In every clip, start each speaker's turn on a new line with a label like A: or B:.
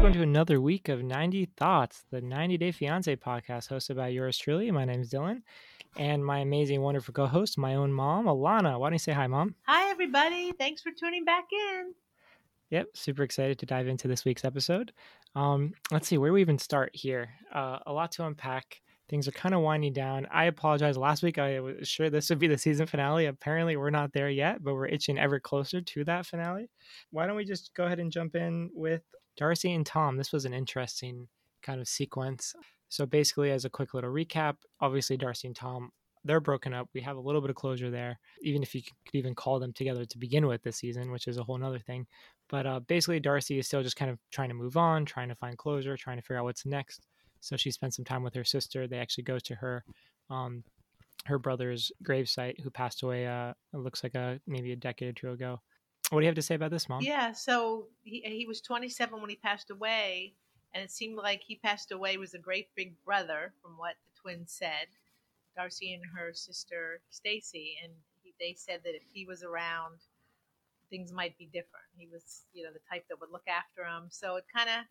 A: welcome to another week of 90 Thoughts, the 90 Day Fiance podcast hosted by yours truly. My name is Dylan, and my amazing, wonderful co host, my own mom, Alana. Why don't you say hi, mom?
B: Hi, everybody. Thanks for tuning back in.
A: Yep, super excited to dive into this week's episode. Um, let's see, where we even start here? Uh, a lot to unpack. Things are kind of winding down. I apologize. Last week, I was sure this would be the season finale. Apparently, we're not there yet, but we're itching ever closer to that finale. Why don't we just go ahead and jump in with Darcey and Tom? This was an interesting kind of sequence. So, basically, as a quick little recap, obviously, Darcey and Tom they're broken up. We have a little bit of closure there, even if you could even call them together to begin with this season, which is a whole nother thing. But uh, basically, Darcey is still just kind of trying to move on, trying to find closure, trying to figure out what's next. So she spent some time with her sister. They actually go to her um, her brother's gravesite, who passed away. Uh, it looks like a maybe a decade or two ago. What do you have to say about this, mom?
B: Yeah, so he he was 27 when he passed away, and it seemed like he passed away was a great big brother, from what the twins said. Darcey and her sister Stacey, and he, they said that if he was around, things might be different. He was, you know, the type that would look after him. So it kind of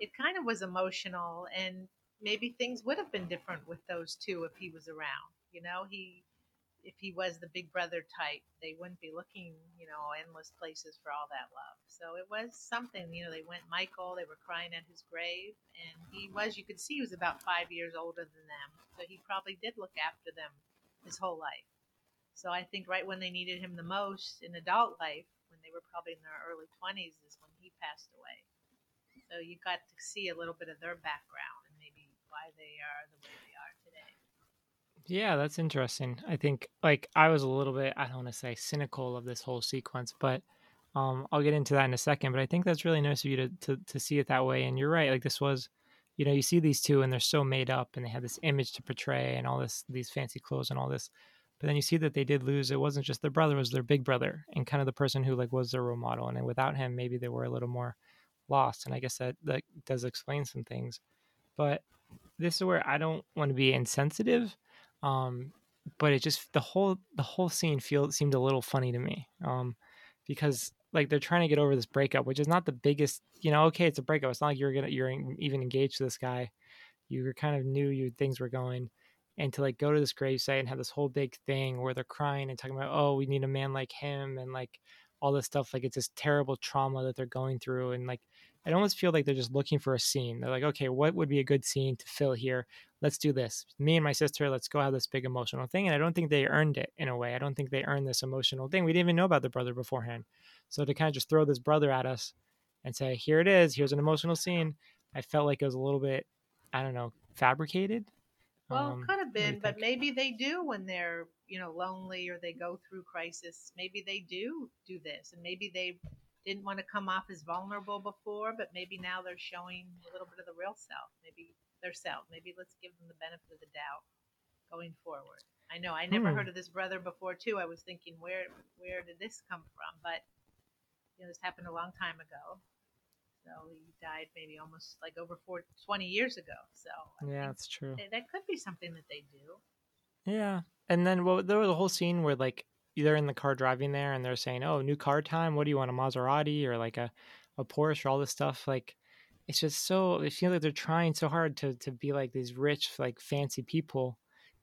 B: it kind of was emotional and maybe things would have been different with those two if he was around you know he if he was the big brother type they wouldn't be looking you know endless places for all that love so it was something you know they went michael they were crying at his grave and he was you could see he was about five years older than them so he probably did look after them his whole life so i think right when they needed him the most in adult life when they were probably in their early 20s is when he passed away so you got to see a little bit of their background and maybe why they are the way they.
A: Yeah, that's interesting. I think like I was a little bit I don't want to say cynical of this whole sequence, but um, I'll get into that in a second. But I think that's really nice of you to, to to see it that way. And you're right. Like this was, you know, you see these two and they're so made up and they have this image to portray and all this these fancy clothes and all this. But then you see that they did lose. It wasn't just their brother; it was their big brother and kind of the person who like was their role model. And without him, maybe they were a little more lost. And I guess that that does explain some things. But this is where I don't want to be insensitive. Um, but it just the whole the whole scene feel seemed a little funny to me. Um, because like they're trying to get over this breakup, which is not the biggest, you know, okay, it's a breakup. It's not like you're gonna you're even engaged to this guy. You kind of knew you things were going. And to like go to this gravesite and have this whole big thing where they're crying and talking about, oh, we need a man like him and like all this stuff like it's this terrible trauma that they're going through and like i almost feel like they're just looking for a scene they're like okay what would be a good scene to fill here let's do this. Me and my sister let's go have this big emotional thing and i don't think they earned it in a way. I don't think they earned this emotional thing. We didn't even know about the brother beforehand. So to kind of just throw this brother at us and say here it is here's an emotional scene i felt like it was a little bit i don't know fabricated?
B: Well, um, could have been, but maybe they do when they're you know lonely or they go through crisis. Maybe they do do this, and maybe they didn't want to come off as vulnerable before, but maybe now they're showing a little bit of the real self. Maybe their self. Maybe let's give them the benefit of the doubt going forward. I know I never hmm. heard of this brother before too. I was thinking where where did this come from? But you know, this happened a long time ago. So he died maybe almost like over four, 20 years ago. So
A: I yeah, that's true.
B: That could be something that they do.
A: Yeah, and then well, there was a whole scene where like they're in the car driving there, and they're saying, "Oh, new car time. What do you want, a Maserati or like a a Porsche or all this stuff?" Like it's just so. It feels like they're trying so hard to to be like these rich, like fancy people.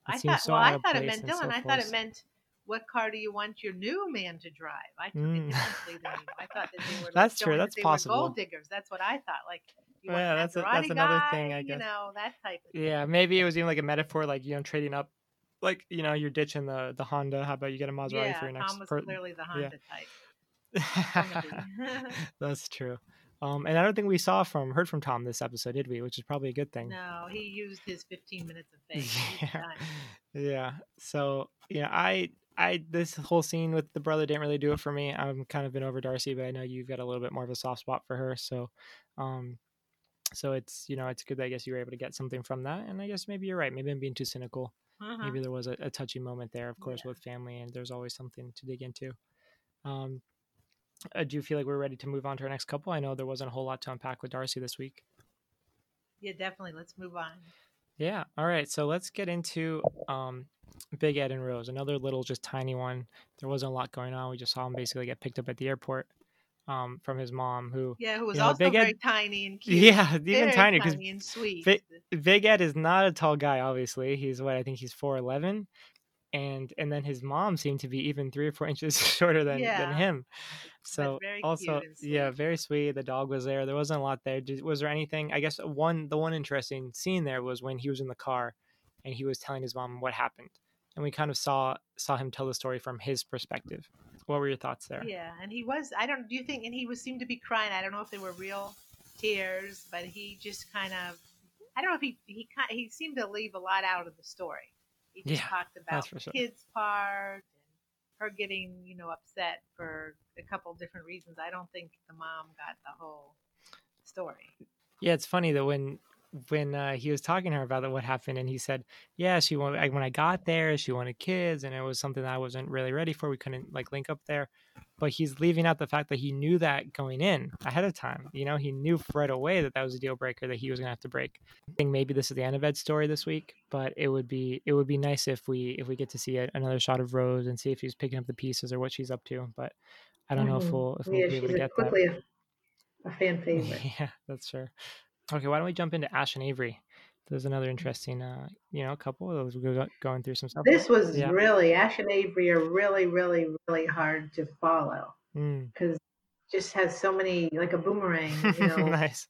B: It I thought. So well, I thought it meant Dylan. So I thought it meant what car do you want your new man to drive? I took mm. differently than you. I thought that they were.
A: that's
B: like,
A: true. That's
B: that
A: possible.
B: gold diggers. That's what I thought. Like.
A: You yeah, that's a, that's another
B: guy,
A: thing. I guess.
B: You know that type. Of
A: yeah,
B: thing.
A: maybe it was even like a metaphor, like you know, trading up like you know you're ditching the the Honda. How about you get a Maserati
B: yeah,
A: for your next?
B: Tom was per- clearly the Honda
A: yeah. type. That's true. Um, and I don't think we saw from heard from Tom this episode, did we? Which is probably a good thing.
B: No, he used his 15 minutes of fame.
A: yeah. yeah. So yeah, I I this whole scene with the brother didn't really do it for me. I'm kind of been over Darcey, but I know you've got a little bit more of a soft spot for her. So, um, so it's you know it's good that I guess you were able to get something from that. And I guess maybe you're right. Maybe I'm being too cynical. Uh-huh. Maybe there was a, a, touchy moment there, of course, yeah. with family, and there's always something to dig into. Um, uh, do you feel like we're ready to move on to our next couple? I know there wasn't a whole lot to unpack with Darcey this week.
B: Yeah, definitely. Let's move on.
A: Yeah. All right. So let's get into um, Big Ed and Rose, another little, just tiny one. There wasn't a lot going on. We just saw him basically get picked up at the airport. um, from his mom, who
C: Yeah, who was
A: you know,
C: also
A: Big Ed-
C: very tiny and cute.
A: yeah, even
C: very
A: tiny because. Big- Big Ed is not a tall guy. Obviously, he's what I think he's four eleven, and and then his mom seemed to be even three or four inches shorter than
C: Yeah.
A: than him. So
C: very
A: also, yeah, very sweet. The dog was there. There wasn't a lot there. Did, was there anything? I guess one the one interesting scene there was when he was in the car, and he was telling his mom what happened, and we kind of saw saw him tell the story from his perspective. What were your thoughts there?
C: Yeah, and he was. I don't. Do you think? And he was seemed to be crying. I don't know if they were real tears, but he just kind of. I don't know if he he he seemed to leave a lot out of the story. He just
A: Yeah,
C: talked about
A: sure.
C: kids' part and her getting you know upset for a couple different reasons. I don't think the mom got the whole story.
A: Yeah, it's funny that when when uh, he was talking to her about what happened, and he said, "Yeah, she wanted like, when I got there, she wanted kids, and it was something that I wasn't really ready for. We couldn't like link up there." But he's leaving out the fact that he knew that going in ahead of time. You know, he knew right away that that was a deal breaker that he was gonna have to break. I think maybe this is the end of Ed's story this week, but it would be it would be nice if we if we get to see a, another shot of Rose and see if she's picking up the pieces or what she's up to. But I don't know if
B: Mhm.
A: we'll if we'll
B: yeah,
A: be able to get that.
B: quickly a, a fan favorite.
A: Yeah, that's sure. Okay, why don't we jump into Ash and Avery? There's another interesting, uh, you know, couple. Of those going through some stuff.
B: This was
A: Yeah.
B: really Ash and Avery are really, really, really hard to follow
A: Mm.
B: because just has so many like a boomerang, you know,
A: nice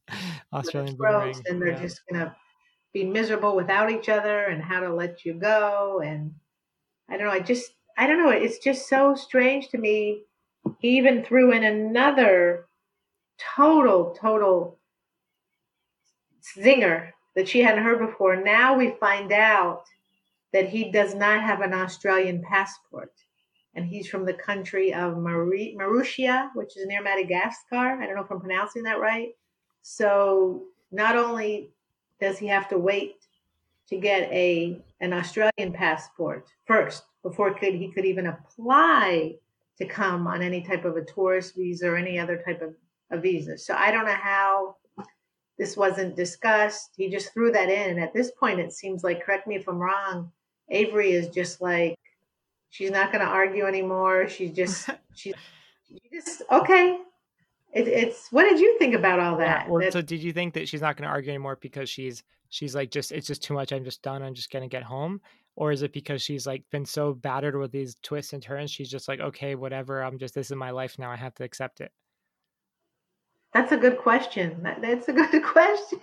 A: Australian boomerang.
B: and they're
A: yeah.
B: just gonna be miserable without each other and how to let you go and I don't know, I just I don't know, it's just so strange to me. He even threw in another total, total zinger that she hadn't heard before. Now we find out that he does not have an Australian passport. And he's from the country of Mauri- which is near Madagascar. I don't know if I'm pronouncing that right. So not only does he have to wait to get a an Australian passport first before could he could even apply to come on any type of a tourist visa or any other type of a visa. So I don't know how this wasn't discussed. He just threw that in. And at this point, it seems like, correct me if I'm wrong, Avery is just like, she's not going to argue anymore. She's just, she's just, okay. It, it's, what did you think about all
A: Yeah,
B: that?
A: well,
B: That-
A: so did you think that she's not going to argue anymore because she's she's like just it's just too much. I'm just done. I'm just going to get home, or is it because she's like been so battered with these twists and turns? She's just like, okay, whatever. I'm just this is my life now. I have to accept it.
B: That's a good question. That, that's a good question.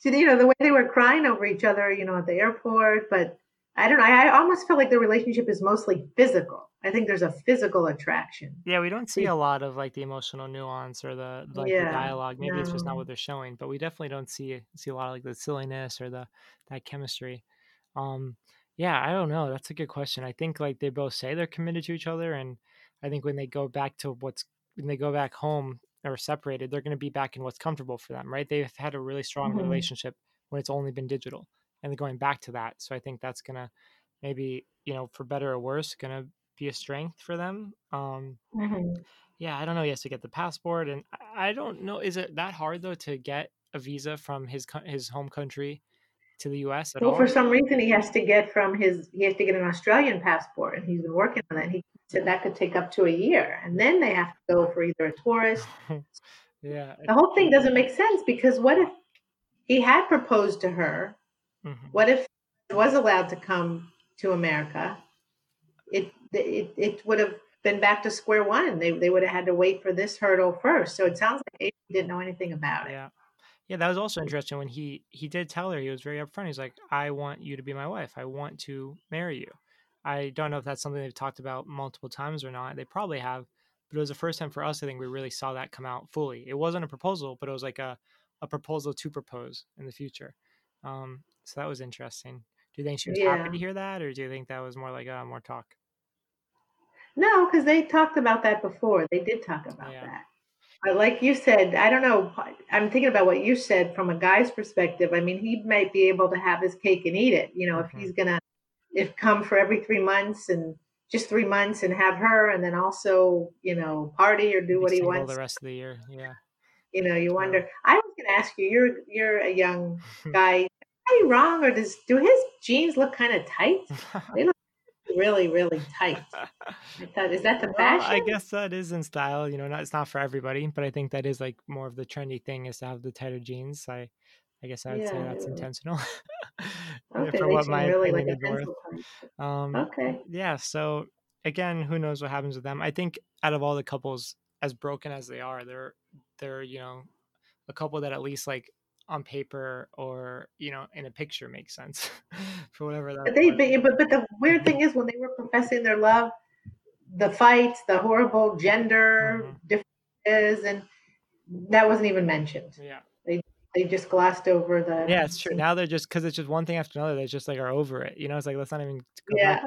B: So, you know, the way they were crying over each other, you know, at the airport, but I don't know. I, I almost feel like the relationship is mostly physical. I think there's a physical attraction.
A: Yeah, we don't see a lot of like the emotional nuance or the like the dialogue. Maybe it's just not what they're showing, but we definitely don't see see a lot of like the silliness or the that chemistry. Um, yeah, I don't know. That's a good question. I think like they both say they're committed to each other, and I think when they go back to what's when they go back home or separated, they're going to be back in what's comfortable for them, right? They've had a really strong
B: Mhm.
A: relationship when it's only been digital, and they're going back to that. So I think that's gonna maybe you know for better or worse gonna be a strength for them. Um,
B: Mhm.
A: yeah, I don't know. He has to get the passport, and I- don't know. Is it that hard though to get a visa from his his home country to the U.S. at
B: Well,
A: all?
B: for some reason, he has to get from his, he has to get an Australian passport, and he's been working on that. He that could take up to a year, and then they have to go for either a tourist.
A: yeah.
B: The whole thing doesn't make sense because what if he had proposed to her?
A: mhm.
B: What if he was allowed to come to America? It it it would have been back to square one. They they would have had to wait for this hurdle first. So it sounds like Avery didn't know anything about it.
A: Yeah. Yeah, that was also interesting when he he did tell her he was very upfront. He's like, "I want you to be my wife. I want to marry you." I don't know if that's something they've talked about multiple times or not. They probably have, but it was the first time for us. I think we really saw that come out fully. It wasn't a proposal, but it was like a a proposal to propose in the future. Um, so that was interesting. Do you think she was happy to hear that, or do you think that was more like uh, more talk?
B: No, because they talked about that before. They did talk about
A: Yeah.
B: that. But like you said, I don't know. I'm thinking about what you said from a guy's perspective. I mean, he might be able to have his cake and eat it. You know,
A: Mhm.
B: if he's gonna, if come for every three months and just three months and have her, and then also, you know, party or do what he wants.
A: the rest of the year. Yeah.
B: You know, you wonder. I was gonna ask you. You're you're a young guy. Are you wrong, or does do his jeans look kind of tight? They look really, really tight. I thought, is that the
A: Well,
B: fashion?
A: I guess that is in style. You know, not it's not for everybody, but I think that is like more of the trendy thing is to have the tighter jeans. I, I guess I would say that's intentional.
B: Okay,
A: for what my
B: really like
A: opinion
B: a
A: is worth. Um,
B: Okay.
A: yeah. So again, who knows what happens with them? I think out of all the couples, as broken as they are, they're they're you know a couple that at least like on paper or you know in a picture makes sense for whatever
B: But
A: that's
B: they, but, but the weird thing is when they were professing their love, the fights, the horrible gender
A: Mhm.
B: differences, and that wasn't even mentioned.
A: Yeah.
B: They just glossed over the.
A: Yeah, it's true. Now they're just because it's just one thing after another. They just like are over it. You know, it's like let's not even go
B: Yeah,
A: back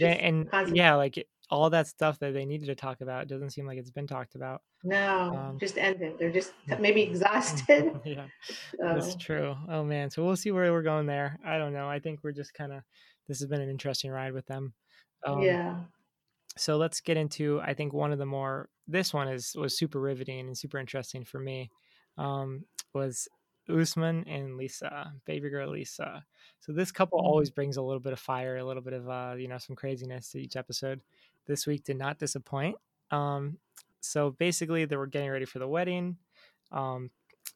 A: there. And
B: constant-
A: yeah, like all that stuff that they needed to talk about it doesn't seem like it's been talked about.
B: No,
A: Um,
B: just end it. They're just maybe exhausted.
A: yeah, that's true. Oh man, so we'll see where we're going there. I don't know. I think we're just kind of. This has been an interesting ride with them. Um,
B: yeah.
A: So let's get into. I think one of the more. This one is was super riveting and super interesting for me. Um, was Usman and Lisa, baby girl Lisa. So this couple
B: Mhm.
A: always brings a little bit of fire, a little bit of uh, you know some craziness to each episode. This week did not disappoint. Um, so basically, they were getting ready for the wedding. Um,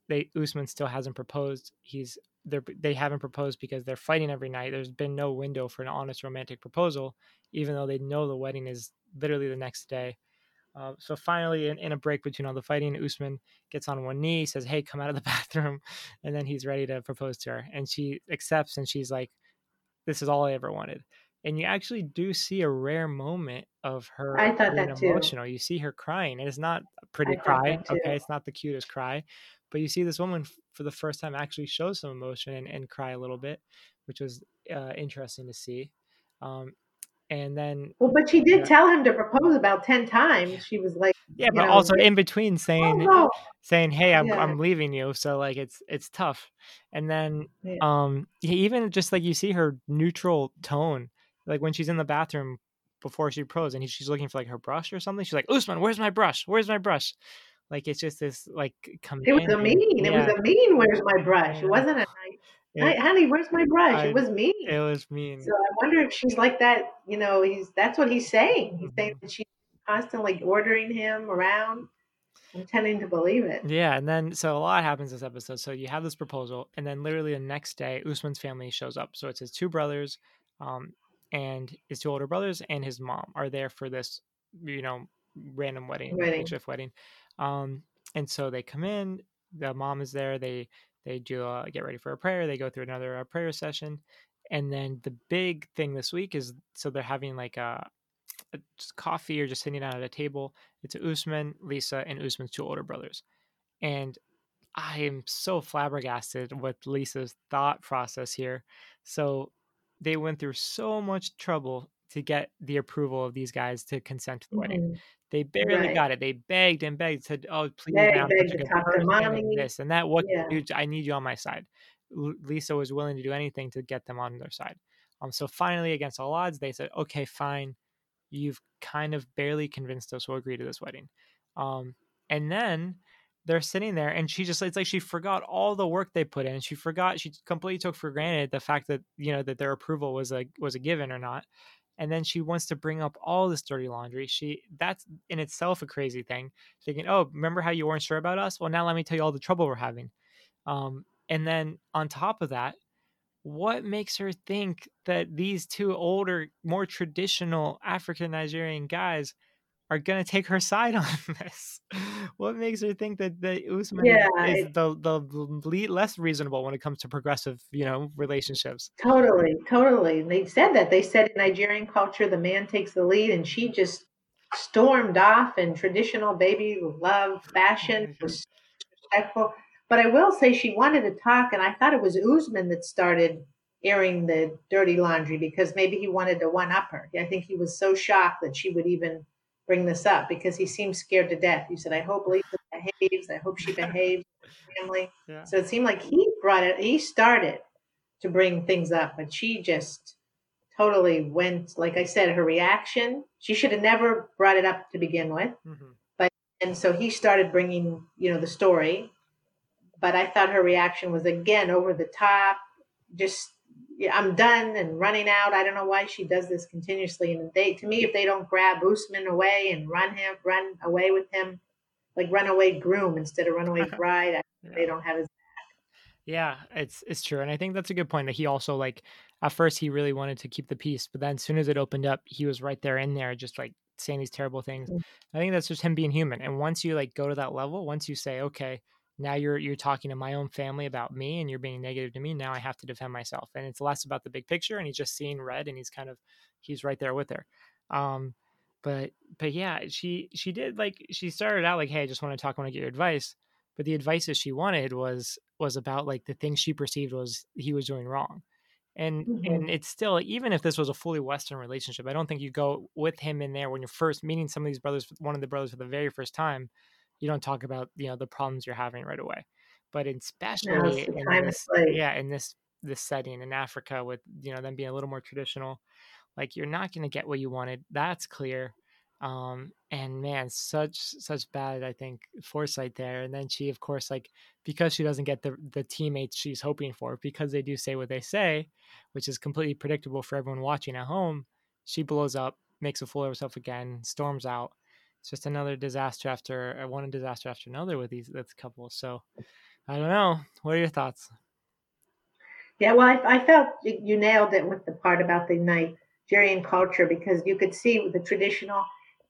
A: they Usman still hasn't proposed. He's they they haven't proposed because they're fighting every night. There's been no window for an honest romantic proposal, even though they know the wedding is literally the next day. Uh, so finally, in, in a break between all the fighting, Usman gets on one knee, says, "Hey, come out of the bathroom," and then he's ready to propose to her, and she accepts, and she's like, "This is all I ever wanted." And you actually do see a rare moment of her
B: I thought
A: being
B: that too.
A: emotional. You see her crying, and it's not a pretty
B: I
A: cry. Okay, it's not the cutest cry, but you see this woman for the first time actually show some emotion and, and cry a little bit, which was uh, interesting to see. Um, and then
B: Well, but she did
A: Yeah.
B: tell him to propose about ten times. She was like,
A: yeah, but
B: know,
A: also in between
B: "Oh
A: saying
B: no!"
A: saying, "Hey, I'm
B: Yeah.
A: I'm leaving you," so like it's it's tough. And then
B: Yeah.
A: um he- even just like you see her neutral tone, like when she's in the bathroom before she proposed and he, she's looking for like her brush or something. She's like, "Usman, where's my brush? Where's my brush?" Like it's just this like command.
B: It was a mean. It was a mean. Where's my brush?
A: Yeah.
B: It wasn't a nice.
A: It,
B: "Hi- honey, where's my brush?
A: I-
B: it was me.
A: it was me.
B: So I wonder if she's like that. You know, he's that's what he's saying. He's saying
A: Mhm.
B: that she's constantly ordering him around. I'm tending to believe it.
A: Yeah, and then so a lot happens this episode. So you have this proposal, and then literally the next day, Usman's family shows up. So it's his two brothers, um, and his two older brothers and his mom are there for this, you know, random wedding,
B: Wedding.
A: makeshift wedding. Um, and so they come in. The mom is there. They they do uh, get ready for a prayer. They go through another uh, prayer session, and then the big thing this week is so they're having like a, a coffee or just sitting down at a table. It's Usman, Lisa, and Usman's two older brothers, and I am so flabbergasted with Lisa's thought process here. So they went through so much trouble to get the approval of these guys to consent to the wedding.
B: Mhm.
A: They barely
B: Right.
A: got it. They begged and begged, said, "Oh, please,
B: Begged,
A: I'm
B: begged to talk to mommy.
A: this and that. What
B: Yeah.
A: you? I need you on my side." L- Lisa was willing to do anything to get them on their side. Um, so finally, against all odds, they said, "Okay, fine. You've kind of barely convinced us. We'll agree to this wedding." Um, and then they're sitting there, and she just—it's like she forgot all the work they put in. She forgot. She completely took for granted the fact that you know that their approval was a was a given or not and then she wants to bring up all this dirty laundry she that's in itself a crazy thing thinking oh remember how you weren't sure about us? Well now let me tell you all the trouble we're having. Um, and then on top of that what makes her think that these two older more traditional african nigerian guys are going to take her side on this what makes her think that that Usman
B: Yeah,
A: is
B: it-
A: the the le- less reasonable when it comes to progressive you know relationships
B: Totally, totally. They said that. They said in Nigerian culture, the man takes the lead, and she just stormed off in traditional baby love fashion, mm-hmm. was respectful. But I will say she wanted to talk, and I thought it was Usman that started airing the dirty laundry because maybe he wanted to one up her. I think he was so shocked that she would even bring this up because he seemed scared to death. He said, I hope Lisa behaves. I hope she behaves. Family.
A: yeah
B: So it seemed like he brought it, he started to bring things up, but she just totally went, like I said, her reaction, she should have never brought it up to begin with.
A: hmm
B: And so he started bringing, you know, the story. But I thought her reaction was again over the top, just, I'm done and running out. I don't know why she does this continuously. And they, to me, if they don't grab Usman away and run him, run away with him, like runaway groom instead of runaway bride, yeah. they don't have his
A: yeah, it's it's true, and I think that's a good point. That he also like at first he really wanted to keep the peace, but then as soon as it opened up, he was right there in there, just like saying these terrible things. Mm-hmm. I think that's just him being human. And once you like go to that level, once you say, okay, now you're you're talking to my own family about me and you're being negative to me now i have to defend myself and it's less about the big picture and he's just seeing red and he's kind of he's right there with her um but but yeah she she did like she started out like hey i just want to talk i want to get your advice but the advice that she wanted was was about like the things she perceived was he was doing wrong and mm-hmm. and it's still even if this was a fully western relationship i don't think you go with him in there when you're first meeting some of these brothers one of the brothers for the very first time you don't talk about you know the problems you're having right away. But especially in this, yeah in this this setting in africa with you know them being a little more traditional like you're not going to get what you wanted that's clear. Um and man such such bad i think foresight there. And then she of course like because she doesn't get the the teammates she's hoping for because they do say what they say which is completely predictable for everyone watching at home she blows up makes a fool of herself again storms out it's just another disaster after uh, one disaster after another with these this couple. So I don't know. What are your thoughts?
B: Yeah, well, I, I felt you nailed it with the part about the Nigerian culture because you could see the traditional.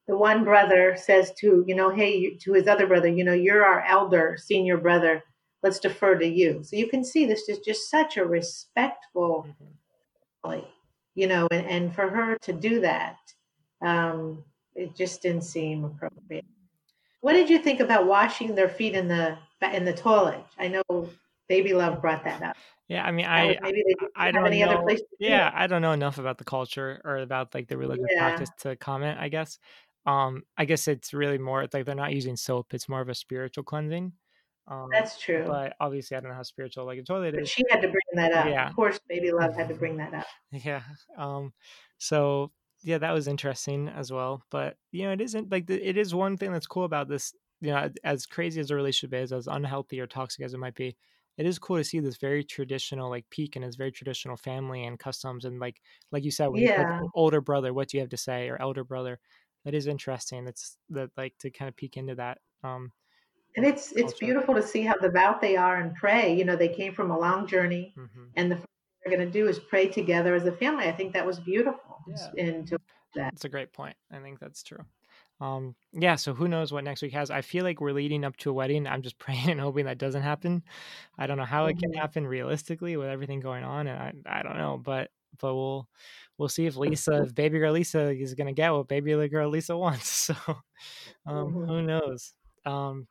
B: The one brother says to you know, hey, to his other brother, you know, you're our elder, senior brother. Let's defer to you. So you can see this is just such a respectful, mm-hmm. like, you know, and, and for her to do that, um, it just didn't seem appropriate. What did you think about washing their feet in the in the toilet? I know Baby Love brought that up.
A: Yeah, I mean, I maybe they I don't any know. Other place yeah, I don't know enough about the culture or about like the religious yeah. practice to comment. I guess. Um, I guess it's really more like they're not using soap; it's more of a spiritual cleansing.
B: Um, That's true.
A: But obviously, I don't know how spiritual like a toilet
B: but
A: is.
B: She had to bring that up. Yeah. Of course, Baby Love had to bring that up.
A: Yeah. Um. So yeah, that was interesting as well. But you know, it isn't like the, it is one thing that's cool about this. You know, as crazy as a relationship is, as unhealthy or toxic as it might be, it is cool to see this very traditional like peak and his very traditional family and customs and like like you said, when yeah. you older brother, what do you have to say or elder brother? That is interesting. That's that like to kind of peek into that. Um,
B: and it's it's beautiful to see how devout they are and pray. You know, they came from a long journey, mm-hmm. and the they're going to do is pray together as a family. I think that was beautiful. Yeah. And to that.
A: That's a great point. I think that's true. Um, yeah, so who knows what next week has? I feel like we're leading up to a wedding. I'm just praying and hoping that doesn't happen. I don't know how it can mm-hmm. happen realistically with everything going on, and I, I don't know, but but we'll we'll see if Lisa, if baby girl Lisa is gonna get what baby girl Lisa wants. So um, mm-hmm. who knows? Um,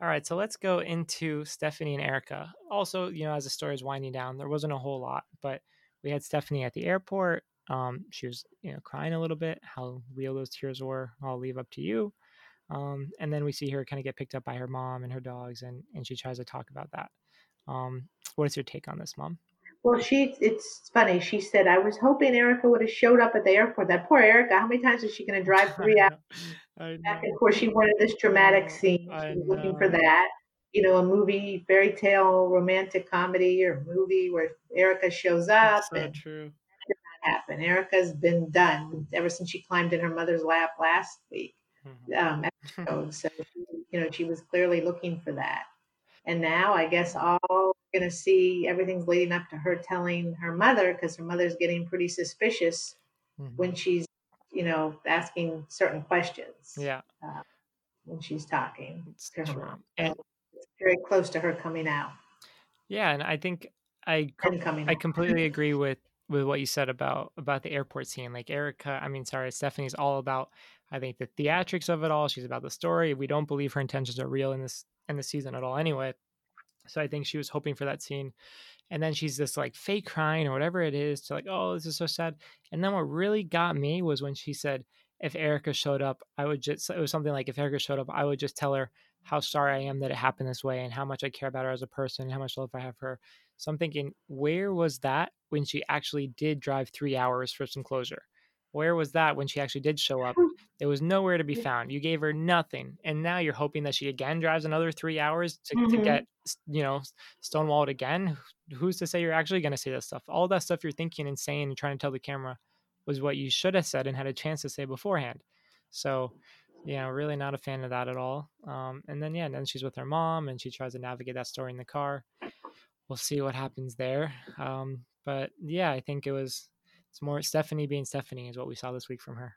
A: all right, so let's go into Stephanie and Erika. Also, you know, as the story is winding down, there wasn't a whole lot, but we had Stephanie at the airport. Um, she was, you know, crying a little bit. How real those tears were, I'll leave up to you. Um, and then we see her kind of get picked up by her mom and her dogs, and and she tries to talk about that. Um, what is your take on this, mom?
B: Well, she it's funny. She said, "I was hoping Erika would have showed up at the airport." That poor Erika. How many times is she going to drive three hours? Back and forth. She wanted this dramatic scene. She was looking for that. You know, a movie, fairy tale, romantic comedy, or movie where Erika shows up.
A: That's so and true.
B: That did not happen. Erika's been done ever since she climbed in her mother's lap last week. Mm-hmm. Um, so you know, she was clearly looking for that. And now I guess all we're going to see everything's leading up to her telling her mother because her mother's getting pretty suspicious mm-hmm. when she's you know, asking certain questions.
A: Yeah.
B: Uh, when she's talking
A: it's to
B: her mom. And it's very close to her coming out.
A: Yeah, and I think I I completely agree with with what you said about about the airport scene. Like Erika, I mean, sorry, Stephanie's all about I think the theatrics of it all. She's about the story. We don't believe her intentions are real in this in the season at all anyway. So I think she was hoping for that scene and then she's this like fake crying or whatever it is to like oh this is so sad. And then what really got me was when she said if erika showed up i would just it was something like if erika showed up i would just tell her how sorry i am that it happened this way and how much i care about her as a person and how much love i have for her. So i'm thinking where was that when she actually did drive three hours for some closure Where was that when she actually did show up? It was nowhere to be found. You gave her nothing, and now you're hoping that she again drives another three hours to, mm-hmm. to get you know stonewalled again. Who's to say you're actually going to say that stuff? All that stuff you're thinking and saying and trying to tell the camera was what you should have said and had a chance to say beforehand. So, yeah, really not a fan of that at all. Um, and then yeah, and then she's with her mom and she tries to navigate that story in the car. We'll see what happens there. Um, but yeah, I think it was it's more Stephanie being Stephanie is what we saw this week from her.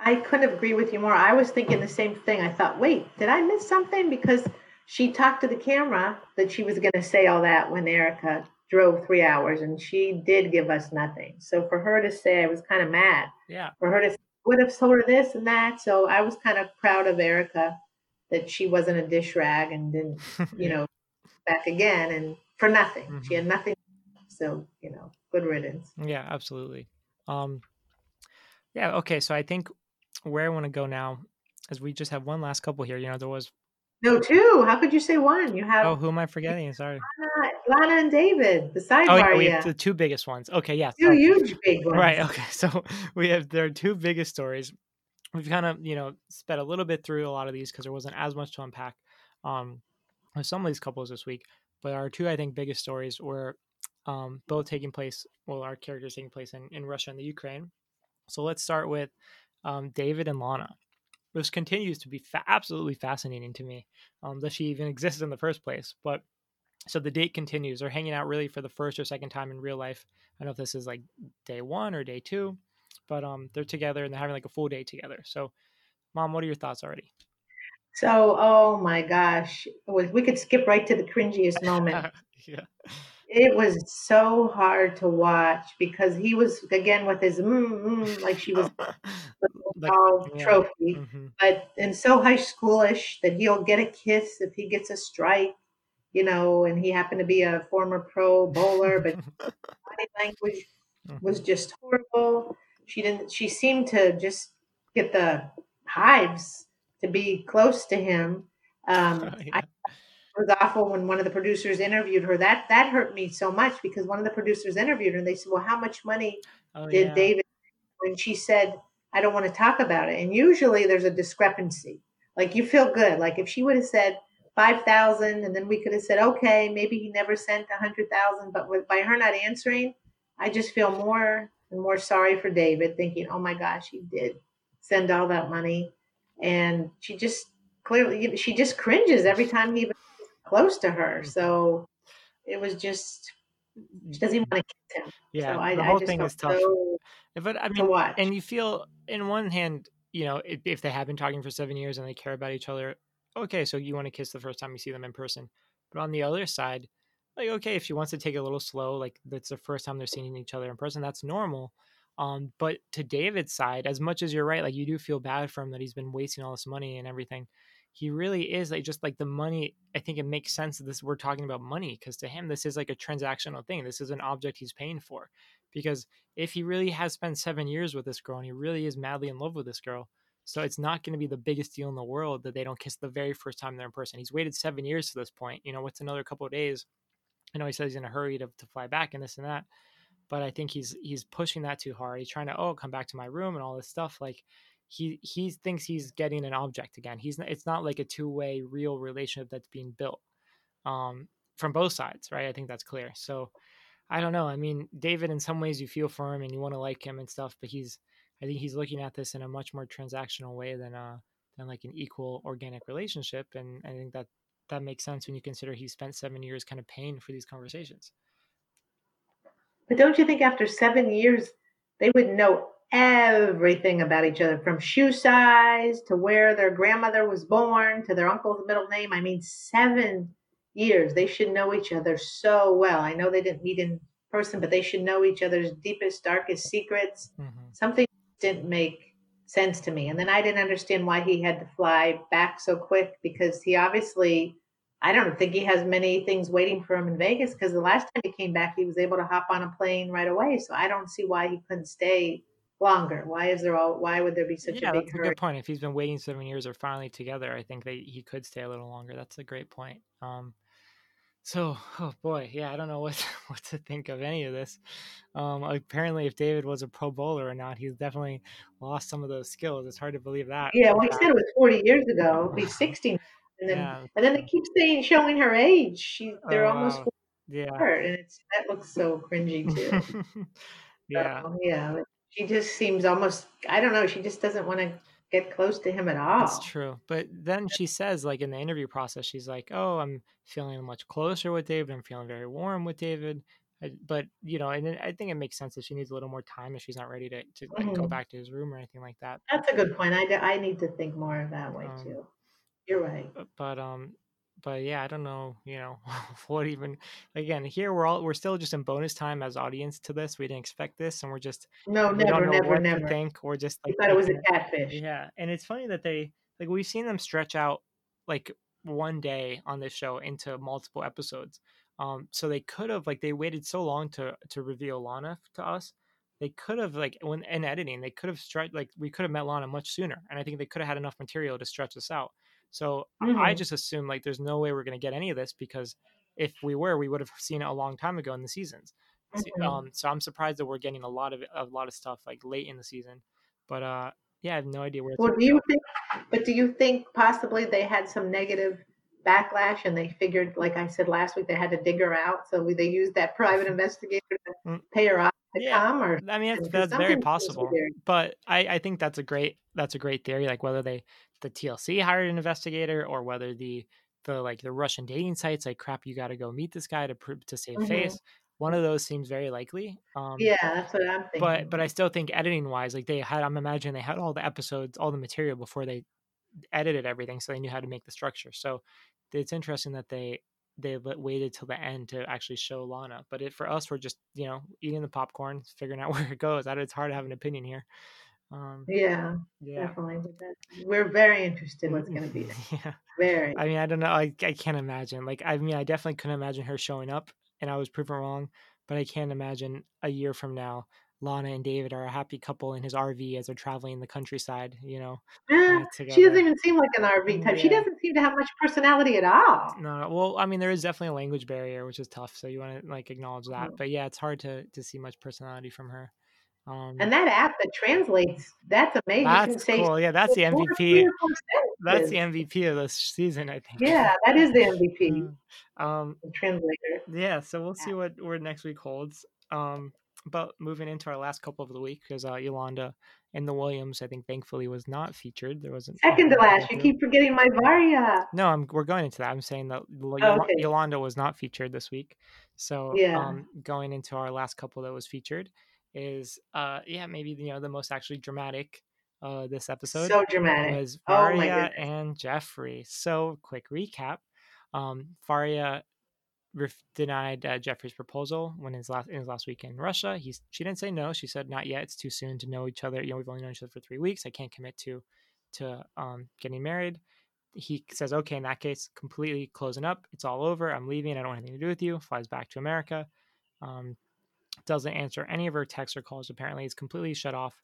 B: I couldn't agree with you more. I was thinking the same thing. I thought, wait, did I miss something? Because she talked to the camera that she was going to say all that when Erika drove three hours, and she did give us nothing. So for her to say, I was kind of mad.
A: Yeah.
B: For her to would have told her this and that. So I was kind of proud of Erika that she wasn't a dish rag and didn't, you know, back again and for nothing. Mm-hmm. She had nothing. So you know, good riddance.
A: Yeah, absolutely. Um, yeah. Okay. So I think where I want to go now is we just have one last couple here. You know, there was
B: no two. How could you say one? You have
A: oh, who am I forgetting? Sorry,
B: Lana, Lana and David. The sidebar.
A: Oh, yeah, we have the two biggest ones. Okay, yeah,
B: two huge big ones.
A: Right. Okay. So we have there are two biggest stories. We've kind of you know sped a little bit through a lot of these because there wasn't as much to unpack. Um, with some of these couples this week, but our two I think biggest stories were um, both taking place. Well, our characters taking place in, in Russia and the Ukraine. So let's start with um, David and Lana. This continues to be fa- absolutely fascinating to me um, that she even exists in the first place. But so the date continues. They're hanging out really for the first or second time in real life. I don't know if this is like day one or day two, but um, they're together and they're having like a full day together. So, mom, what are your thoughts already?
B: So, oh my gosh, we could skip right to the cringiest moment.
A: yeah
B: it was so hard to watch because he was again with his mm, mm, like she was yeah. trophy, mm-hmm. but and so high schoolish that he'll get a kiss if he gets a strike, you know, and he happened to be a former pro bowler, but body language was mm-hmm. just horrible. She didn't. She seemed to just get the hives to be close to him. Um, yeah. I was awful when one of the producers interviewed her. That that hurt me so much because one of the producers interviewed her and they said, "Well, how much money oh, did yeah. David?" And she said, "I don't want to talk about it." And usually there's a discrepancy. Like you feel good. Like if she would have said five thousand, and then we could have said, "Okay, maybe he never sent a hundred thousand, but with, by her not answering, I just feel more and more sorry for David, thinking, "Oh my gosh, he did send all that money," and she just clearly she just cringes every time he even close to her. Mm-hmm. So it was just she doesn't even want to kiss him.
A: Yeah,
B: so
A: I, the whole thing is tough. So but I mean, and you feel in one hand, you know, if, if they have been talking for seven years and they care about each other, okay, so you want to kiss the first time you see them in person. But on the other side, like okay, if she wants to take it a little slow, like that's the first time they're seeing each other in person, that's normal. Um, but to David's side, as much as you're right, like you do feel bad for him that he's been wasting all this money and everything he really is like just like the money i think it makes sense that this we're talking about money because to him this is like a transactional thing. This is an object he's paying for. Because if he really has spent seven years with this girl and he really is madly in love with this girl so it's not going to be the biggest deal in the world that they don't kiss the very first time they're in person. He's waited seven years to this point you know what's another couple of days? I know he says he's in a hurry to, to fly back and this and that but i think he's he's pushing that too hard. He's trying to oh come back to my room and all this stuff like he he thinks he's getting an object again. He's it's not like a two way real relationship that's being built um, from both sides, right? I think that's clear. So I don't know. I mean, David, in some ways, you feel for him and you want to like him and stuff, but he's I think he's looking at this in a much more transactional way than uh than like an equal organic relationship, and I think that that makes sense when you consider he spent seven years kind of paying for these conversations.
B: But don't you think after seven years they would know everything about each other from shoe size to where their grandmother was born to their uncle's middle name. I mean, seven years. They should know each other so well. I know they didn't meet in person, but they should know each other's deepest, darkest secrets. Mm-hmm. Something didn't make sense to me. And then I didn't understand why he had to fly back so quick because he obviously. I don't think he has many things waiting for him in Vegas because the last time he came back, he was able to hop on a plane right away. So I don't see why he couldn't stay longer? Why is there all? Why would there be such
A: yeah,
B: a big?
A: that's a good point. If he's been waiting seven years, or finally together, I think that he could stay a little longer. That's a great point. Um, So, oh boy, yeah, I don't know what what to think of any of this. Um, apparently, if David was a Pro Bowler or not, he's definitely lost some of those skills. It's hard to believe that.
B: Yeah, well, he said it was 40 years ago. He's 60 and then yeah. and then they keep saying showing her age. She they're oh, almost
A: yeah,
B: and it's that looks so cringy too.
A: yeah,
B: so, yeah. She just seems almost. I don't know. She just doesn't want to get close to him at all.
A: That's true. But then she says, like in the interview process, she's like, "Oh, I'm feeling much closer with David. I'm feeling very warm with David." but you know, and I think it makes sense that she needs a little more time if she's not ready to, to like, mm-hmm. go back to his room or anything like that.
B: That's a good point. I, I need to think more of that way um, too. You're right.
A: But um, but yeah, I don't know. You know what even again here we're all we're still just in bonus time as audience to this. We didn't expect this, and we're just
B: no, never, never, never.
A: think we're just
B: like thought it was a catfish.
A: Yeah, and it's funny that they like we've seen them stretch out like one day on this show into multiple episodes. Um, so they could have like they waited so long to to reveal Lana to us. They could have like when in editing they could have stretched like we could have met Lana much sooner, and I think they could have had enough material to stretch this out. So mm-hmm. I just assume like there's no way we're going to get any of this because if we were, we would have seen it a long time ago in the seasons. Mm-hmm. Um, so I'm surprised that we're getting a lot of a lot of stuff like late in the season. But uh, yeah, I have no idea where.
B: well, do you think? But do you think possibly they had some negative backlash and they figured, like I said last week, they had to dig her out, so they used that private investigator to mm. pay her off to yeah. come? Or
A: I mean, that's, that's very possible. But I, I think that's a great that's a great theory. Like whether they the TLC hired an investigator or whether the the like the Russian dating sites like crap you got to go meet this guy to to save mm-hmm. face. One of those seems very likely.
B: Um, yeah, that's what I'm thinking.
A: But but I still think editing wise, like they had, I'm imagining they had all the episodes, all the material before they edited everything, so they knew how to make the structure. So it's interesting that they they waited till the end to actually show Lana. But it, for us, we're just you know eating the popcorn, figuring out where it goes. It's hard to have an opinion here.
B: Um, yeah, yeah, definitely. We're very interested what's going to be there. Yeah, very.
A: I mean, I don't know. I I can't imagine. Like, I mean, I definitely couldn't imagine her showing up, and I was proven wrong. But I can't imagine a year from now, Lana and David are a happy couple in his RV as they're traveling the countryside. You know,
B: uh, she doesn't even seem like an RV type. Yeah. She doesn't seem to have much personality at all.
A: No, well, I mean, there is definitely a language barrier, which is tough. So you want to like acknowledge that. Mm-hmm. But yeah, it's hard to to see much personality from her.
B: Um, and that app that translates, that's amazing.
A: That's cool. Yeah, that's the MVP. That's the MVP of this season, I think.
B: Yeah, that is the MVP. um, the translator.
A: Yeah, so we'll see what where next week holds. Um, but moving into our last couple of the week, because uh, Yolanda and the Williams, I think, thankfully, was not featured. There wasn't
B: second to last. You keep forgetting my Varya.
A: No, I'm, we're going into that. I'm saying that oh, okay. Yolanda was not featured this week. So, yeah. um, going into our last couple that was featured is uh yeah maybe you know the most actually dramatic uh this episode
B: so dramatic
A: was Varya oh and Geoffrey. So quick recap. Um Varya ref- denied uh, Geoffrey's proposal when his last in his last week in Russia. He's she didn't say no. She said not yet. It's too soon to know each other. You know we've only known each other for three weeks. I can't commit to to um getting married. He says okay in that case, completely closing up. It's all over. I'm leaving. I don't want anything to do with you. Flies back to America. Um, doesn't answer any of her texts or calls. Apparently, is completely shut off.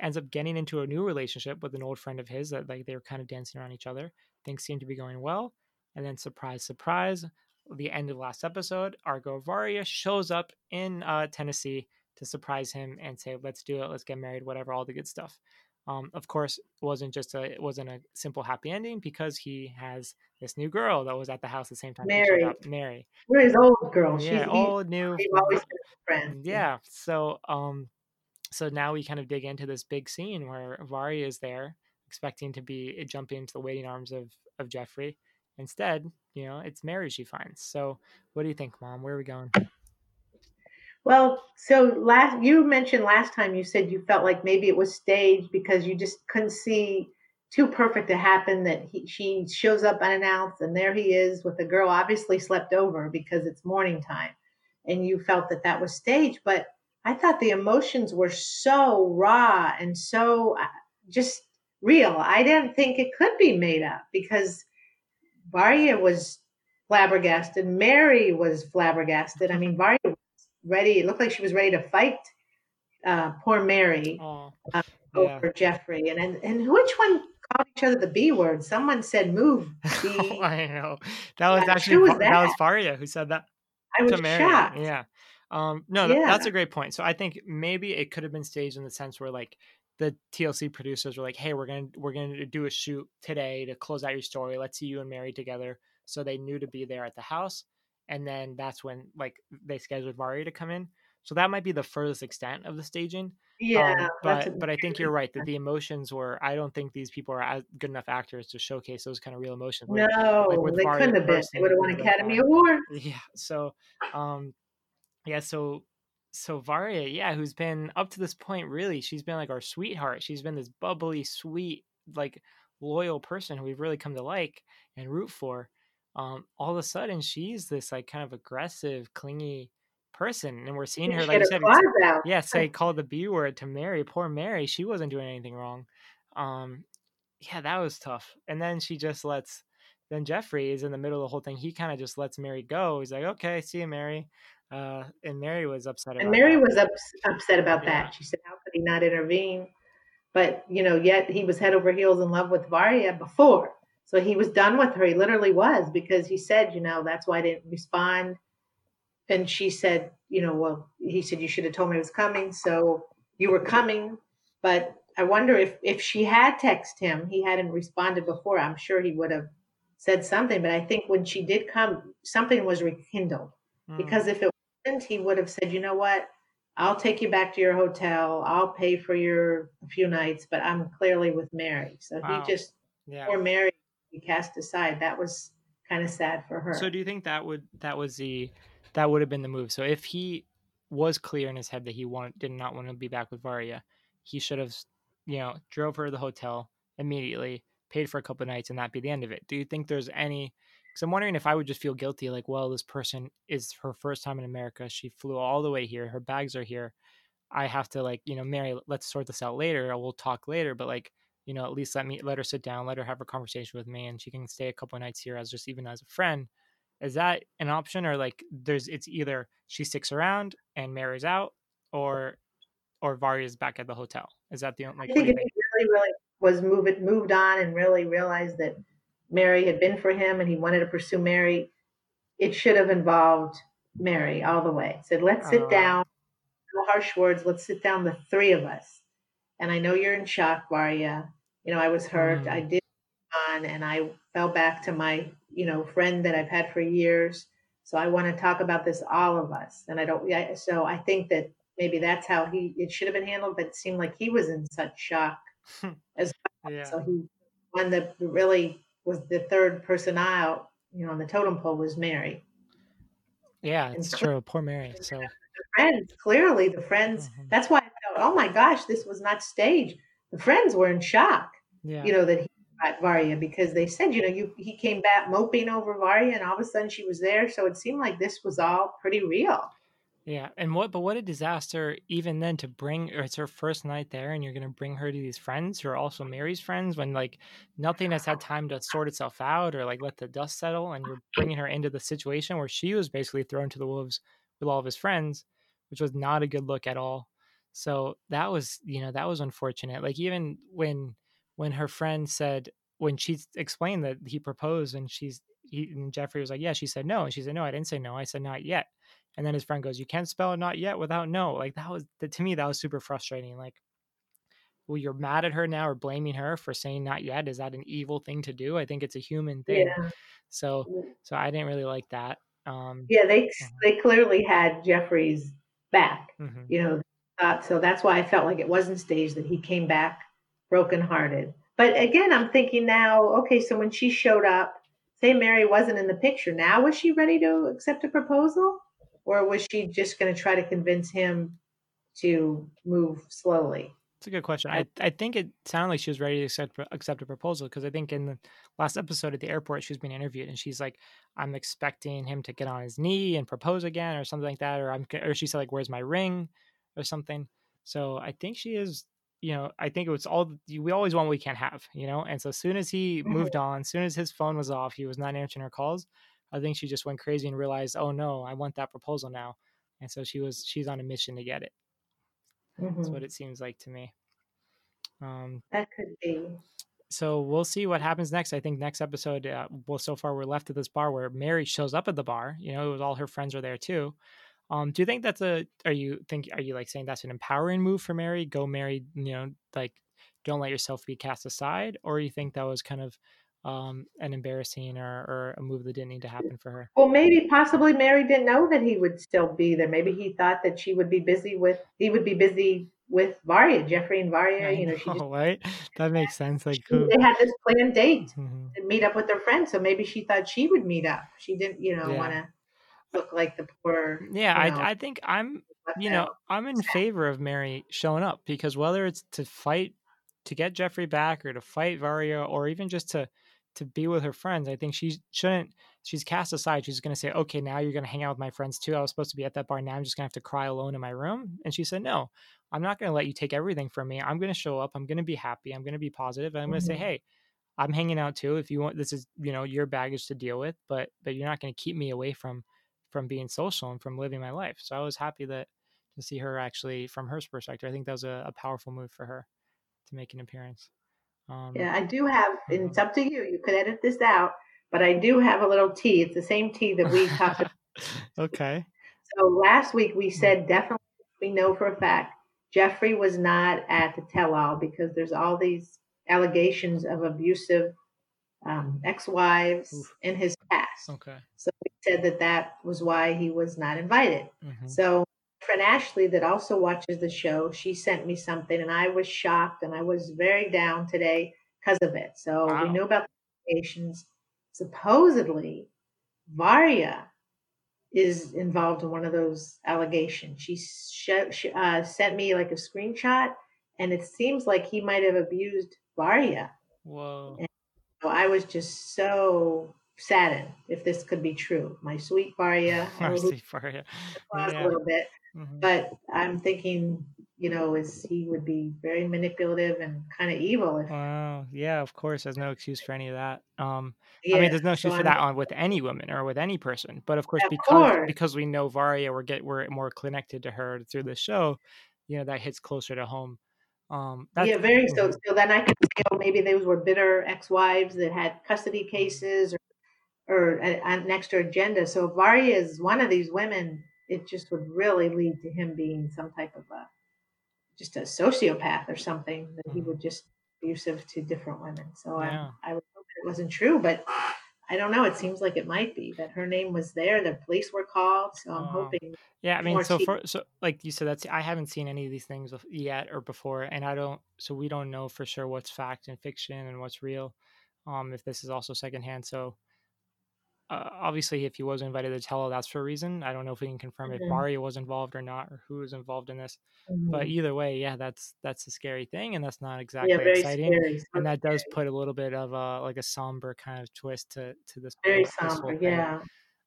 A: Ends up getting into a new relationship with an old friend of his that like they were kind of dancing around each other. Things seem to be going well, and then surprise, surprise, the end of last episode, Argo Varya shows up in uh, Tennessee to surprise him and say, "Let's do it. Let's get married. Whatever, all the good stuff." Um, of course, it wasn't just a it wasn't a simple happy ending because he has this new girl that was at the house at the same time.
B: Mary,
A: Mary,
B: where's old girl?
A: Yeah, She's old, new.
B: We've always been friends.
A: Yeah. So, um, so now we kind of dig into this big scene where Varya is there, expecting to be eh, jumping into the waiting arms of of Geoffrey. Instead, you know, it's Mary she finds. So, what do you think, Mom? Where are we going?
B: Well, so last you mentioned last time you said you felt like maybe it was staged because you just couldn't see too perfect to happen that he, she shows up unannounced and there he is with a girl obviously slept over because it's morning time. And you felt that that was staged but i thought the emotions were so raw and so uh, just real. I didn't think it could be made up because Varya was flabbergasted. Mary was flabbergasted. I mean Varya ready it looked like she was ready to fight uh, poor mary uh, over yeah. geoffrey and, and and which one called each other the B word. Someone said move.
A: Oh, I know. That was
B: Yeah,
A: actually
B: was
A: Va- that was? Varya who said that
B: I was
A: Mary.
B: shocked.
A: Yeah. Um, no, th- that's a great point. So I think maybe it could have been staged in the sense where like the TLC producers were like, "Hey, we're gonna we're gonna do a shoot today to close out your story. Let's see you and Mary together." So they knew to be there at the house, and then that's when like they scheduled Varya to come in. So that might be the furthest extent of the staging.
B: Yeah,
A: Um, but but I think you're right that the emotions were. I don't think these people are as good enough actors to showcase those kind of real emotions. Like,
B: no,
A: with
B: they
A: Varya
B: couldn't have been. They would have won Academy. Award.
A: yeah so um yeah so so varya yeah who's been up to this point really she's been like our sweetheart she's been this bubbly sweet like loyal person who we've really come to like and root for um all of a sudden she's this like kind of aggressive clingy person and we're seeing her like you said
B: out.
A: yeah say call the b word to mary poor mary she wasn't doing anything wrong um yeah that was tough and then she just lets then geoffrey is in the middle of the whole thing he kind of just lets mary go he's like okay see you mary uh and mary was upset about
B: And Mary
A: that.
B: was ups- upset about
A: Yeah.
B: that. She said, "How could he not intervene?" But you know, yet he was head over heels in love with Varya before, so he was done with her. He literally was because he said, "You know, that's why I didn't respond." And she said, "You know, well, he said you should have told me I was coming, so you were coming." But I wonder if if she had texted him, he hadn't responded before. I'm sure he would have said something. But I think when she did come, something was rekindled
A: Mm.
B: because if it wasn't, he would have said, you know what, I'll take you back to your hotel. I'll pay for your few nights, but I'm clearly with Mary. So
A: Wow.
B: he just,
A: yeah
B: poor Mary, he cast aside. That was kind of sad for her.
A: so do you think that would that was the that would have been the move? So if he was clear in his head that he wanted did not want to be back with varya he should have you know drove her to the hotel immediately paid for a couple nights and that be the end of it. Do you think there's any because i'm wondering if i would just feel guilty like well this person is her first time in america. She flew all the way here. Her bags are here. I have to like you know mary let's sort this out later. We'll talk later. But like you know at least let me let her sit down let her have a conversation with me and she can stay a couple of nights here as just even as a friend is that an option or like there's it's either she sticks around and marries out or or Varya's back at the hotel is that the only like
B: I think if he really, really was moved, moved on and really realized that Mary had been for him and he wanted to pursue Mary, it should have involved Mary all the way. Said, let's sit
A: Uh.
B: down. No harsh words. Let's sit down, the three of us. And I know you're in shock, Varya. You know, I was hurt.
A: Mm.
B: I did on and I fell back to my, you know, friend that I've had for years. So I want to talk about this, all of us. And I don't, yeah, so I think that maybe that's how he, it should have been handled, but it seemed like he was in such shock.
A: yeah
B: So he, one that really was the third person out, you know, on the totem pole was Mary.
A: yeah it's
B: so-
A: true poor Mary so
B: The friends, clearly the friends,
A: Mhm.
B: that's why I oh my gosh, this was not staged. The friends were in shock.
A: yeah
B: you know, that he got Varya because they said, you know, you he came back moping over Varya and all of a sudden she was there. So it seemed like this was all pretty real.
A: Yeah, and what? But what a disaster! Even then, to bring or it's her first night there, and you're gonna bring her to these friends who are also Mary's friends when like nothing has had time to sort itself out or like let the dust settle, and you're bringing her into the situation where she was basically thrown to the wolves with all of his friends, which was not a good look at all. So that was, you know, that was unfortunate. Like even when when her friend said when she explained that he proposed and she's he and Geoffrey was like, yeah, she said no, and she said no, I didn't say no, I said not yet. And then his friend goes, "You can't spell not yet without no." Like that was that to me that was super frustrating. Like, well, you're mad at her now or blaming her for saying not yet. Is that an evil thing to do? I think it's a human thing.
B: Yeah.
A: So, so I didn't really like that. Um,
B: Yeah, they they clearly had Geoffrey's back,
A: mhm.
B: you know. Uh, so that's why I felt like it wasn't staged that he came back brokenhearted. But again, I'm thinking now, okay, so when she showed up, say Mary wasn't in the picture. Now was she ready to accept a proposal? Or was she just going to try to convince him to move slowly?
A: It's a good question. I, I think it sounded like she was ready to accept accept a proposal because I think in the last episode at the airport she was being interviewed and she's like, "I'm expecting him to get on his knee and propose again or something like that," or I'm or she said like, "Where's my ring?" Or something. So I think she is. You know, I think it was all we always want what we can't have. You know, and so as soon as he
B: Mhm.
A: moved on, as soon as his phone was off, he was not answering her calls. I think she just went crazy and realized, "Oh no, I want that proposal now," and so she was she's on a mission to get it. That's
B: Mhm.
A: what it seems like to me. Um,
B: That could be.
A: so we'll see what happens next. I think next episode, uh, well, so far we're left at this bar where Mary shows up at the bar. You know, it was all her friends are there too. Um, do you think that's a? Are you think? Are you like saying that's an empowering move for Mary? Go Mary, you know, like don't let yourself be cast aside, or you think that was kind of um, an embarrassing or, or a move that didn't need to happen for her?
B: Well, maybe possibly Mary didn't know that he would still be there. Maybe he thought that she would be busy with he would be busy with Varya, Geoffrey and Varya.
A: I
B: you know, she just
A: right? That makes sense. Like,
B: she- they had this planned date
A: Mhm.
B: to meet up with their friends. So maybe she thought she would meet up. She didn't, you know,
A: Yeah.
B: want to look like the poor.
A: Yeah,
B: you know,
A: I, I think I'm you know. I'm in favor of Mary showing up because whether it's to fight to get Geoffrey back or to fight Varya or even just to to be with her friends, I think she shouldn't she's cast aside. She's gonna say, Okay, now you're gonna hang out with my friends too. I was supposed to be at that bar. Now I'm just gonna have to cry alone in my room. And she said, No, I'm not gonna let you take everything from me. I'm gonna show up, I'm gonna be happy, I'm gonna be positive, and I'm gonna say,
B: Mhm.
A: Hey, I'm hanging out too. If you want this is, you know, your baggage to deal with, but but you're not gonna keep me away from from being social and from living my life. So I was happy that to see her actually from her perspective. I think that was a, a powerful move for her to make an appearance. Um,
B: Yeah, I do have, and it's up to you. You could edit this out, but I do have a little tea. It's the same tea that we talked about.
A: okay.
B: So last week we said definitely we know for a fact Geoffrey was not at the tell-all because there's all these allegations of abusive um, ex-wives
A: Oof.
B: in his past.
A: Okay.
B: So he said that that was why he was not invited.
A: hmm
B: So friend Ashley that also watches the show, she sent me something and I was shocked and I was very down today because of it. So
A: Wow.
B: we knew about the allegations. Supposedly, Varya is involved in one of those allegations. She sh- sh- uh, sent me like a screenshot and it seems like he might have abused Varya.
A: Whoa.
B: So I was just so saddened if this could be true. My sweet Varya,
A: I
B: who
A: see for you.
B: paused
A: Yeah.
B: a little bit,
A: Mhm.
B: but I'm thinking, you know, is he would be very manipulative and kind of evil if
A: Wow. Yeah, of course. There's no excuse for any of that. Um,
B: yeah.
A: I mean, there's no
B: so
A: excuse for that on with any woman or with any person. But of course,
B: Of
A: because
B: course.
A: because we know Varya, we're get we're more connected to her through the show. You know, that hits closer to home. Um, that's
B: yeah, very so. So then I could say, oh, maybe those were bitter ex-wives that had custody cases or, or a, an extra agenda. So if Varya is one of these women, it just would really lead to him being some type of a just a sociopath or something that he
A: Mhm.
B: would just be abusive to different women. So
A: Yeah.
B: I, I would hope it wasn't true, but I don't know. It seems like it might be that her name was there. The police were called, so I'm
A: Wow.
B: hoping.
A: Yeah, I mean, so
B: tea.
A: for so like you said, that's I haven't seen any of these things yet or before, and I don't. So we don't know for sure what's fact and fiction and what's real. Um, if this is also secondhand, so uh, obviously, if he was invited to tell, that's for a reason. I don't know if we can confirm if
B: Mhm.
A: Mario was involved or not, or who was involved in this. But
B: Mhm.
A: either way, yeah, that's that's a scary thing, and that's not exactly
B: very
A: exciting.
B: scary.
A: And that does put a little bit of a like a somber kind of twist to to this
B: very
A: whole, this
B: somber.
A: thing.
B: Yeah.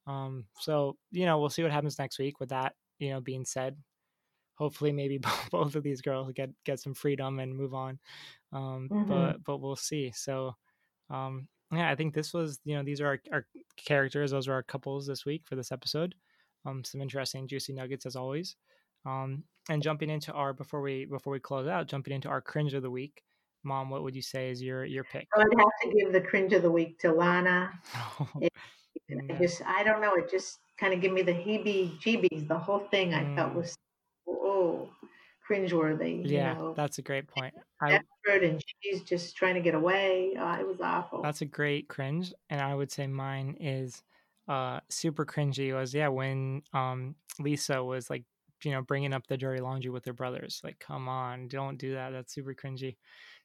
A: Um, so you know, we'll see what happens next week. With that, you know, being said, hopefully, maybe both of these girls get get some freedom and move on. Um,
B: Mhm.
A: but but we'll see. So, um, yeah, I think this was you know these are our, our characters. Those are our couples this week for this episode. Um, some interesting juicy nuggets as always. Um, and jumping into our before we before we close out, jumping into our cringe of the week. Mom, what would you say is your your pick?
B: I'd have to give the cringe of the week to Lana. It- I just, I don't know. It just kind of gave me the heebie-jeebies. The whole thing I felt
A: Mm.
B: was oh cringeworthy.
A: yeah,
B: you know,
A: that's a great point. I
B: desperate, and she's just trying to get away. Oh, it was awful.
A: That's a great cringe, and I would say mine is uh super cringy. Was yeah when um Lisa was like you know bringing up the dirty laundry with her brothers. Like, come on, don't do that. That's super cringy.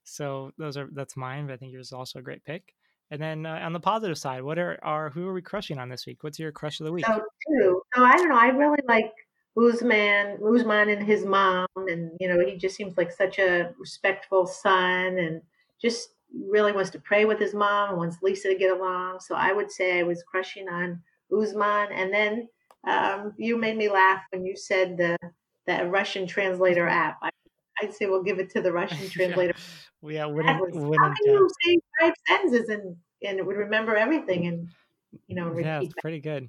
A: So those are that's mine. But I think yours is also a great pick. And then uh, on the positive side, what are are who are we crushing on this week? What's your crush of the week?
B: So too. So I don't know. I really like Usman, Usman and his mom, and you know he just seems like such a respectful son, and just really wants to pray with his mom and wants Lisa to get along. So I would say I was crushing on Usman, and then um, you made me laugh when you said the that Russian translator app. I, I'd say we'll give it to the Russian translator.
A: Yeah,
B: That
A: winning
B: was, how can you say five sentences and and it would remember everything and you know repeat
A: Yeah, it's pretty good.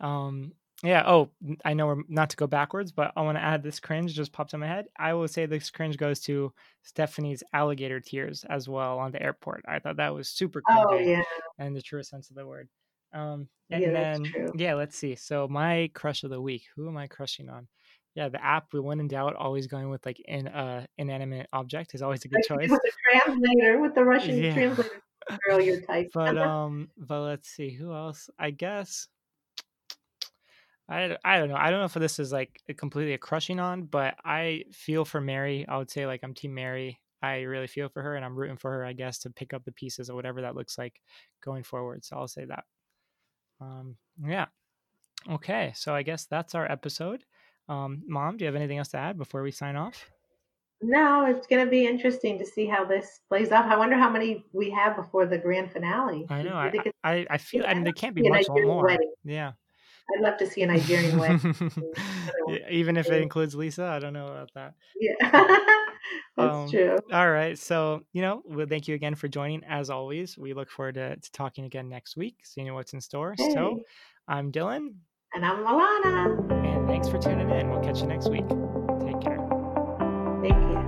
A: Um, yeah. Oh, I know we're not to go backwards, but I want to add this cringe just popped in my head. I will say this cringe goes to Stephanie's alligator tears as well on the airport. I thought that was super
B: Oh yeah,
A: in the truest sense of the word. Um, and
B: yeah,
A: then yeah, let's see. So my crush of the week. Who am I crushing on? Yeah, the app. We when in doubt, always going with like in uh inanimate object is always a good choice.
B: With the translator, with the Russian
A: Yeah.
B: translator, girl, your type.
A: but um but let's see who else i guess I, I don't know i don't know if this is like a completely a crushing on but i feel for mary i would say like i'm team mary i really feel for her and i'm rooting for her i guess to pick up the pieces or whatever that looks like going forward so i'll say that um yeah okay so i guess that's our episode um mom do you have anything else to add before we sign off
B: No, it's going to be interesting to see how this plays out. I wonder how many we have before the grand finale.
A: i know i
B: think it's-
A: i, I feel i mean there can't be much more
B: wedding.
A: yeah
B: I'd love to see a Nigerian wedding.
A: Even if it includes Lisa, I don't know about that.
B: Yeah, that's
A: Um,
B: true.
A: All right, so you know, well, thank you again for joining. As always, we look forward to, to talking again next week, seeing what's in store. So, I'm Dylan,
B: and I'm Milana.
A: and thanks for tuning in. We'll catch you next week. Take care.
B: Thank you.